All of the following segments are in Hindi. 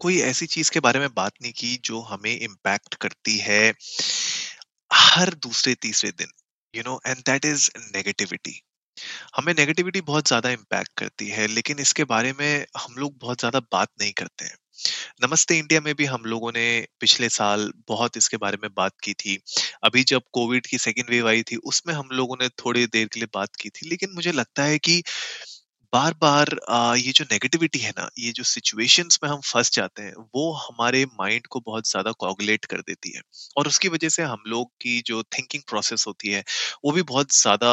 कोई ऐसी चीज़ के बारे में बात नहीं की जो हमें इम्पैक्ट करती है हर दूसरे तीसरे दिन you know and that is negativity हमें नेगेटिविटी बहुत ज़्यादा इम्पैक्ट करती है, लेकिन इसके बारे में हम लोग बहुत ज़्यादा बात नहीं करते हैं। नमस्ते इंडिया में भी हम लोगों ने पिछले साल बहुत इसके बारे में बात की थी। अभी जब कोविड की सेकेंड वेव आई थी, उसमें हम लोगों ने थोड़ी देर के लिए बात की थी, लेकिन मुझे लगता है कि बार बार ये जो नेगेटिविटी है ना, ये जो सिचुएशंस में हम फंस जाते हैं, वो हमारे माइंड को बहुत ज़्यादा कॉगुलेट कर देती है। और उसकी वजह से हम लोग की जो थिंकिंग प्रोसेस होती है, वो भी बहुत ज़्यादा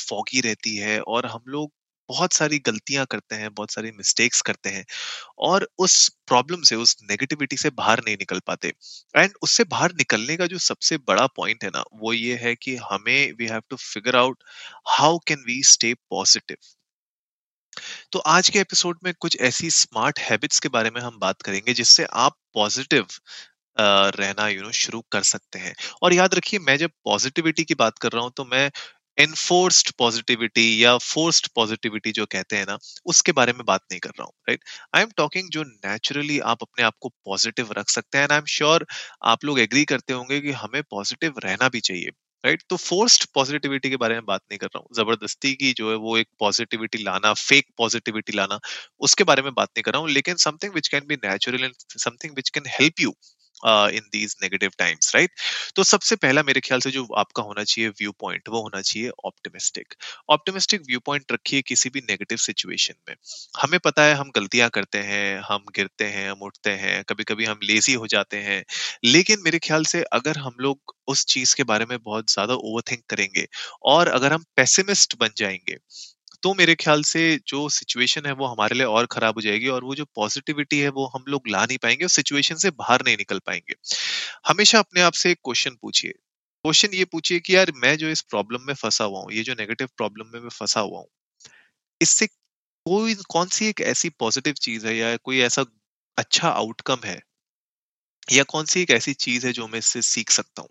फॉगी रहती है और हम लोग बहुत सारी गलतियाँ करते हैं, बहुत सारी मिस्टेक्स करते हैं और उस प्रॉब्लम से, उस नेगेटिविटी से बाहर नहीं निकल पाते। एंड उससे बाहर निकलने का जो सबसे बड़ा पॉइंट है ना, वो ये है कि हमें we have to figure out how can we stay positive तो आज के एपिसोड में कुछ ऐसी स्मार्ट हैबिट्स के बारे में हम बात करेंगे जिससे आप पॉजिटिव रहना, यू नो, शुरू कर सकते हैं। और याद रखिए, मैं जब पॉजिटिविटी की बात कर रहा हूँ तो मैं एनफोर्स्ड पॉजिटिविटी या फोर्स्ड पॉजिटिविटी जो कहते हैं ना, उसके बारे में बात नहीं कर रहा हूँ राइट आई एम टॉकिंग जो नेचुरली आप अपने आप को पॉजिटिव रख सकते हैं एंड आई एम श्योर आप लोग एग्री करते होंगे कि हमें पॉजिटिव रहना भी चाहिए। राइट तो फोर्स्ड पॉजिटिविटी के बारे में बात नहीं कर रहा हूँ। ज़बरदस्ती की जो है वो एक पॉजिटिविटी लाना फेक पॉजिटिविटी लाना, उसके बारे में बात नहीं कर रहा हूँ। लेकिन something which can be natural and something which can help you in these negative times right तो सबसे पहला मेरे ख्याल से जो आपका होना चाहिए व्यू पॉइंट वो होना चाहिए ऑप्टिमिस्टिक ऑप्टिमिस्टिक व्यू पॉइंट रखिए किसी भी नेगेटिव सिचुएशन में। हमें पता है हम गलतियाँ करते हैं, हम गिरते हैं, हम उठते हैं कभी कभी हम लेजी हो जाते हैं। लेकिन मेरे ख्याल से अगर हम लोग उस चीज़ के बारे में बहुत ज़्यादा ओवरथिंक करेंगे और अगर हम पेसिमिस्ट बन जाएँगे तो मेरे ख्याल से जो सिचुएशन है वो हमारे लिए और खराब हो जाएगी और वो जो पॉजिटिविटी है वो हम लोग ला नहीं पाएँगे उस सिचुएशन से बाहर नहीं निकल पाएँगे। हमेशा अपने आप से एक क्वेश्चन पूछिए। क्वेश्चन ये पूछिए कि यार मैं जो इस प्रॉब्लम में फंसा हुआ हूँ, ये जो नेगेटिव प्रॉब्लम में मैं फंसा हुआ हूँ, इससे कोई, कौन सी एक ऐसी पॉजिटिव चीज़ है या कोई ऐसा अच्छा आउटकम है या कौन सी एक ऐसी चीज़ है जो मैं इससे सीख सकता हूँ?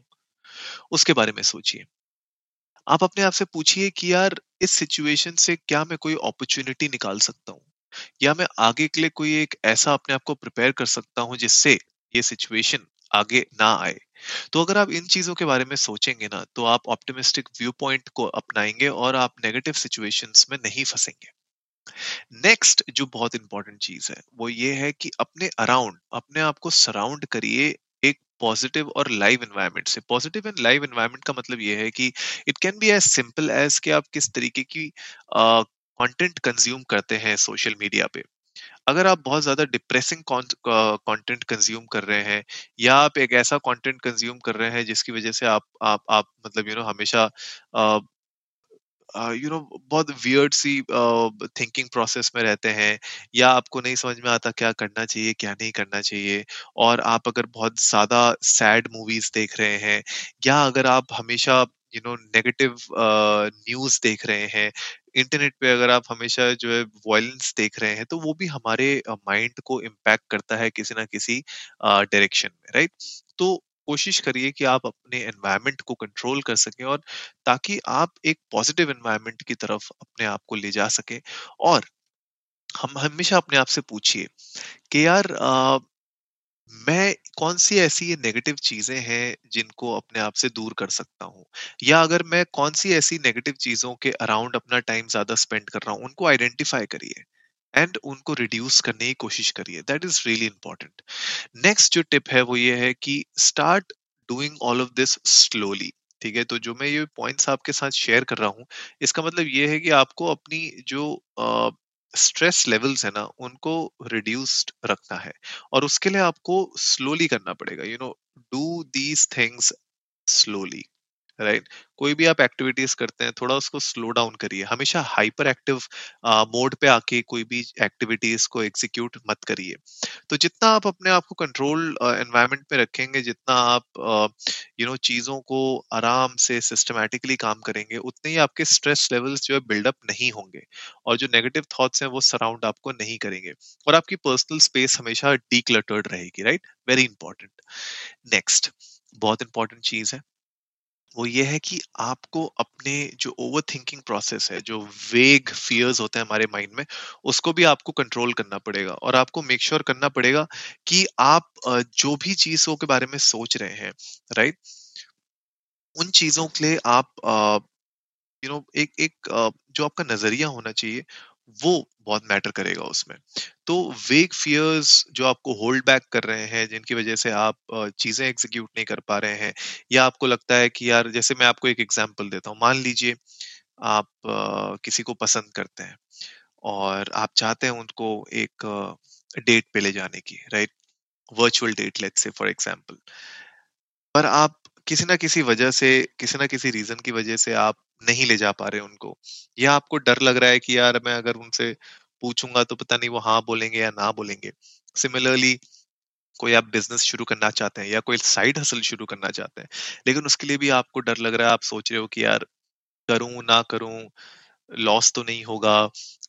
उसके बारे में सोचिए। आप अपने आप से पूछिए कि यार, इस सिचुएशन से क्या मैं कोई अपॉर्चुनिटी निकाल सकता हूँ? या मैं आगे के लिए कोई एक ऐसा अपने आप को प्रिपेयर कर सकता हूँ जिससे ये सिचुएशन आगे ना आए? तो अगर आप इन चीज़ों के बारे में सोचेंगे ना तो आप ऑप्टिमिस्टिक व्यू पॉइंट को अपनाएँगे और आप नेगेटिव सिचुएशंस में नहीं फंसेंगे। नेक्स्ट जो बहुत इंपॉर्टेंट चीज़ है, वो ये है कि अपने अराउंड अपने आप को सराउंड करिए पॉजिटिव और लाइव एनवायरनमेंट से पॉजिटिव एंड लाइव एनवायरनमेंट का मतलब ये है कि it can be as simple as कि आप किस तरीके की कंटेंट कंज्यूम करते हैं सोशल मीडिया पे। अगर आप बहुत ज़्यादा डिप्रेसिंग कंटेंट कंज्यूम कर रहे हैं या आप एक ऐसा कंटेंट कंज्यूम कर रहे हैं जिसकी वजह से आप आप आप मतलब यू you नो know, हमेशा यू नो बहुत वियर्ड सी थिंकिंग प्रोसेस में रहते हैं, या आपको नहीं समझ में आता क्या करना चाहिए, क्या नहीं करना चाहिए, और आप अगर बहुत ज़्यादा सैड मूवीज़ देख रहे हैं, या अगर आप हमेशा यू नो नेगेटिव न्यूज़ देख रहे हैं इंटरनेट पे अगर आप हमेशा जो है वायलेंस देख रहे हैं तो वो भी हमारे माइंड को इम्पैक्ट करता है किसी ना किसी डायरेक्शन में राइट तो कोशिश करिए कि आप अपने एनवायरनमेंट को कंट्रोल कर सकें और ताकि आप एक पॉजिटिव एनवायरनमेंट की तरफ़ अपने आप को ले जा सके। और हम हमेशा अपने आप से पूछिए कि यार आ, मैं कौन सी ऐसी नेगेटिव चीज़ें हैं जिनको अपने आप से दूर कर सकता हूँ? या अगर मैं कौन सी ऐसी नेगेटिव चीज़ों के अराउंड अपना टाइम ज़्यादा स्पेंड कर रहा हूँ उनको आइडेंटिफाई करिए। एंड उनको रिड्यूस करने की कोशिश करिए। That is really important next जो टिप है वो ये है कि start doing all of this slowly ठीक है? तो जो मैं ये पॉइंट्स आपके साथ शेयर कर रहा हूँ इसका मतलब ये है कि आपको अपनी जो आ, स्ट्रेस लेवल्स है ना उनको रिड्यूस्ड रखना है और उसके लिए आपको स्लोली करना पड़ेगा। You know do these things slowly right right? कोई भी आप एक्टिविटीज़ करते हैं, थोड़ा उसको स्लो डाउन करिए। हमेशा हाइपर एक्टिव मोड पे आके कोई भी एक्टिविटीज़ को एग्जीक्यूट मत करिए। तो जितना आप अपने आप को कंट्रोल एनवायरनमेंट में रखेंगे, जितना आप यू नो चीज़ों को आराम से सिस्टमेटिकली काम करेंगे, उतने ही आपके स्ट्रेस लेवल्स जो है बिल्डअप नहीं होंगे और जो नेगेटिव थॉट्स हैं वो सराउंड आपको नहीं करेंगे और आपकी पर्सनल स्पेस हमेशा डीक्लटर्ड रहेगी राइट वेरी इंपॉर्टेंट नेक्स्ट बहुत इंपॉर्टेंट चीज़ है। वो ये है कि आपको अपने जो ओवर थिंकिंग प्रोसेस है, जो वेग फियर्स होते हैं हमारे माइंड में, उसको भी आपको कंट्रोल करना पड़ेगा और आपको मेक श्योर sure करना पड़ेगा कि आप जो भी चीज़ों के बारे में सोच रहे हैं राइट उन चीज़ों के लिए आप यू नो एक एक जो आपका नज़रिया होना चाहिए वो बहुत मैटर करेगा उसमें। तो वेग फियर्स जो आपको होल्ड बैक कर रहे हैं, जिनकी वजह से आप चीज़ें एग्जीक्यूट नहीं कर पा रहे हैं, या आपको लगता है कि यार, जैसे मैं आपको एक एग्जांपल देता हूँ। मान लीजिए आप किसी को पसंद करते हैं और आप चाहते हैं उनको एक डेट पे ले जाने की right virtual date let's say for example पर आप किसी ना किसी वजह से, किसी ना किसी रीजन की वजह से आप नहीं ले जा पा रहे उनको। या आपको डर लग रहा है कि यार मैं अगर उनसे पूछूँगा तो पता नहीं वो हाँ बोलेंगे या ना बोलेंगे। सिमिलरली कोई आप बिज़नेस शुरू करना चाहते हैं या कोई साइड हसल शुरू करना चाहते हैं, लेकिन उसके लिए भी आपको डर लग रहा है, आप सोच रहे हो कि यार करूँ ना करूँ, लॉस तो नहीं होगा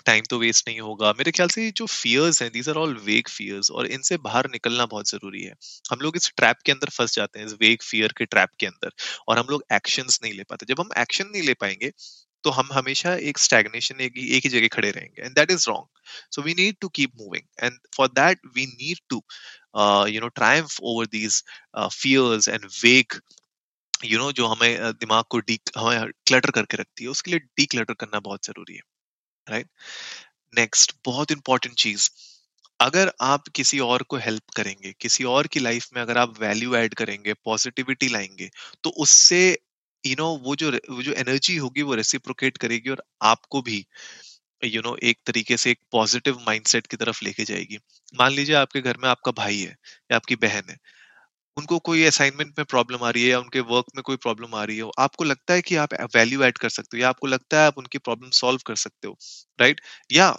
टाइम तो वेस्ट नहीं होगा। मेरे ख्याल से जो फियर्स हैं these are all vague fears और इनसे बाहर निकलना बहुत ज़रूरी है। हम लोग इस ट्रैप के अंदर फंस जाते हैं इस वेग फियर के ट्रैप के अंदर और हम लोग एक्शंस नहीं ले पाते। जब हम एक्शन नहीं ले पाएँगे तो हम हमेशा एक स्टैग्नेशन एक, एक ही जगह खड़े रहेंगे and that is wrong so we need to keep moving and for that we need to you know triumph over these fears and vague you know जो हमें दिमाग को डी हमें क्लटर करके रखती है उसके लिए डी क्लटर करना बहुत ज़रूरी है। राइट नेक्स्ट बहुत इंपॉर्टेंट चीज़। अगर आप किसी और को हेल्प करेंगे किसी और की लाइफ में अगर आप वैल्यू ऐड करेंगे पॉजिटिविटी लाएँगे तो उससे यू you नो know, वो जो वो जो एनर्जी होगी वो रेसिप्रोकेट करेगी और आपको भी यू you नो know, एक तरीके से एक पॉजिटिव माइंडसेट की तरफ़ लेके जाएगी। मान लीजिए आपके घर में आपका भाई है या आपकी बहन है उनको कोई असाइनमेंट में प्रॉब्लम आ रही है या उनके वर्क में कोई प्रॉब्लम आ रही है, आपको लगता है कि आप वैल्यू ऐड कर सकते हो या आपको लगता है आप उनकी प्रॉब्लम सॉल्व कर सकते हो राइट या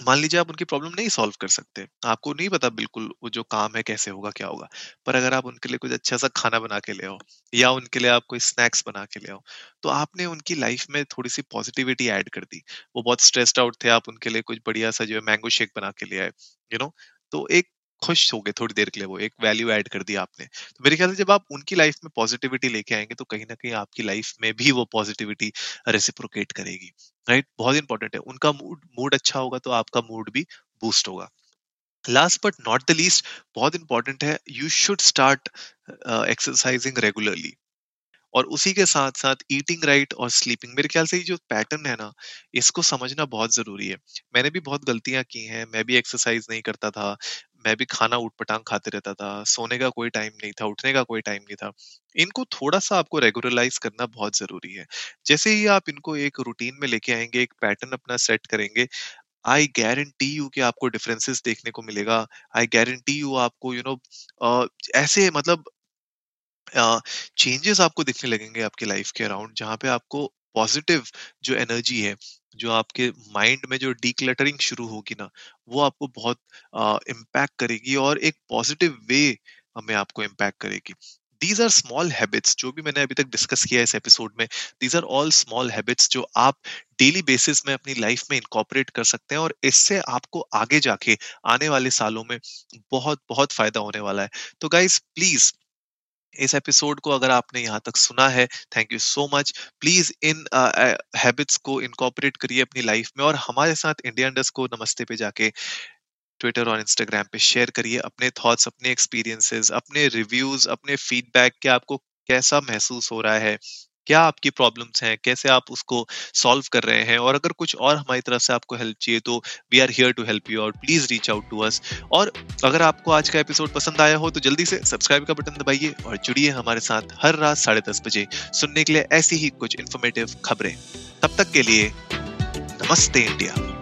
मान लीजिए आप उनकी प्रॉब्लम नहीं सॉल्व कर सकते, आपको नहीं पता बिल्कुल वो जो काम है कैसे होगा, क्या होगा, पर अगर आप उनके लिए कुछ अच्छा सा खाना बना के ले आओ या उनके लिए आप कोई स्नैक्स बना के ले आओ तो आपने उनकी लाइफ में थोड़ी सी पॉजिटिविटी ऐड कर दी। वो बहुत स्ट्रेस्ड आउट थे, आप उनके लिए कुछ बढ़िया सा जो है मैंगो शेक बना के ले आए यू नो तो एक खुश हो गए थोड़ी देर के लिए वो, एक वैल्यू ऐड कर दिया आपने। तो मेरे ख्याल से जब आप उनकी लाइफ में पॉजिटिविटी लेके आएँगे तो कहीं ना कहीं आपकी लाइफ में भी वो पॉजिटिविटी रेसिप्रोकेट करेगी राइट बहुत इंपॉर्टेंट है। उनका मूड मूड अच्छा होगा तो आपका मूड भी बूस्ट होगा। Last but not the least बहुत इंपॉर्टेंट है you should start exercising regularly और उसी के साथ साथ ईटिंग राइट और स्लीपिंग मेरे ख्याल से ये जो पैटर्न है ना, इसको समझना बहुत ज़रूरी है। मैंने भी बहुत गलतियाँ की हैं, मैं भी एक्सरसाइज नहीं करता था। मैं भी खाना उठ पटांग खाते रहता था सोने का कोई टाइम नहीं था उठने का कोई टाइम नहीं था। इनको थोड़ा सा आपको रेगुलराइज करना बहुत ज़रूरी है। जैसे ही आप इनको एक रूटीन में लेके आएँगे एक पैटर्न अपना सेट करेंगे आई गारंटी यू कि आपको डिफरेंसेस देखने को मिलेगा। आई गारंटी यू आपको यू you नो know, ऐसे मतलब चेंजेस आपको दिखने लगेंगे आपके लाइफ के अराउंड जहाँ पे आपको पॉजिटिव जो एनर्जी है जो आपके माइंड में जो डीक्लटरिंग शुरू होगी ना, वो आपको बहुत इम्पैक्ट करेगी और एक पॉजिटिव वे हमें आपको इम्पैक्ट करेगी। दीज आर स्मॉल हैबिट्स जो भी मैंने अभी तक डिस्कस किया इस एपिसोड में these are all small habits जो आप डेली बेसिस में अपनी लाइफ में इनकॉपरेट कर सकते हैं और इससे आपको आगे जाके आने वाले सालों में बहुत बहुत फ़ायदा होने वाला है। तो गाइज़ प्लीज़ इस एपिसोड को अगर आपने यहाँ तक सुना है thank you so much please in habits को इनकॉपरेट करिए अपनी लाइफ में और हमारे साथ इंडिया इंडस को नमस्ते पे जाके ट्विटर और इंस्टाग्राम पे शेयर करिए अपने थॉट्स अपने एक्सपीरियंसेस अपने रिव्यूज़ अपने फीडबैक के आपको कैसा महसूस हो रहा है? क्या आपकी प्रॉब्लम्स हैं? कैसे आप उसको सॉल्व कर रहे हैं? और अगर कुछ और हमारी तरफ़ से आपको हेल्प चाहिए तो we are here to help you और please reach out to us. और अगर आपको आज का एपिसोड पसंद आया हो तो जल्दी से सब्सक्राइब का बटन दबाइए और जुड़िए हमारे साथ हर रात साढ़े दस बजे सुनने के लिए ऐसी ही कुछ इन्फॉर्मेटिव खबरें। तब तक के लिए, नमस्ते इंडिया।